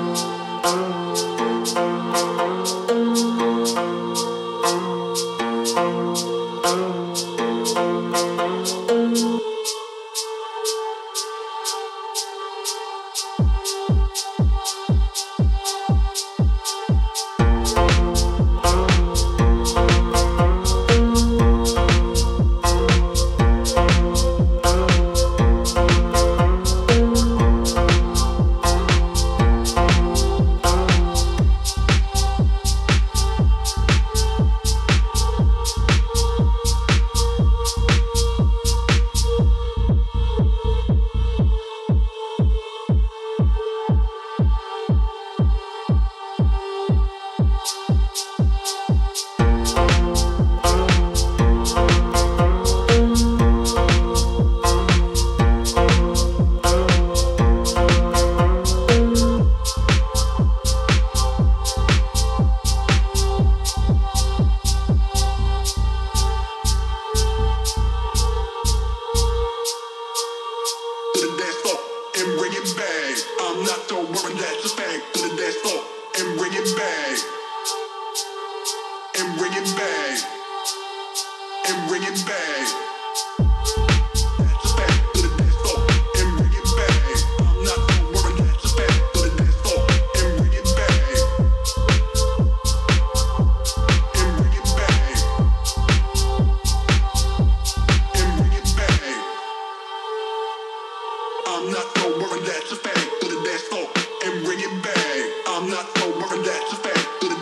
嗯嗯嗯嗯嗯嗯嗯嗯 I'm not the one that's a fact. To the dance floor and bring it back. And bring it back. And bring it back. I'm not no worried, that's a fact. Do the dance oh, and bring it back. I'm not no worried, that's a fact. Do the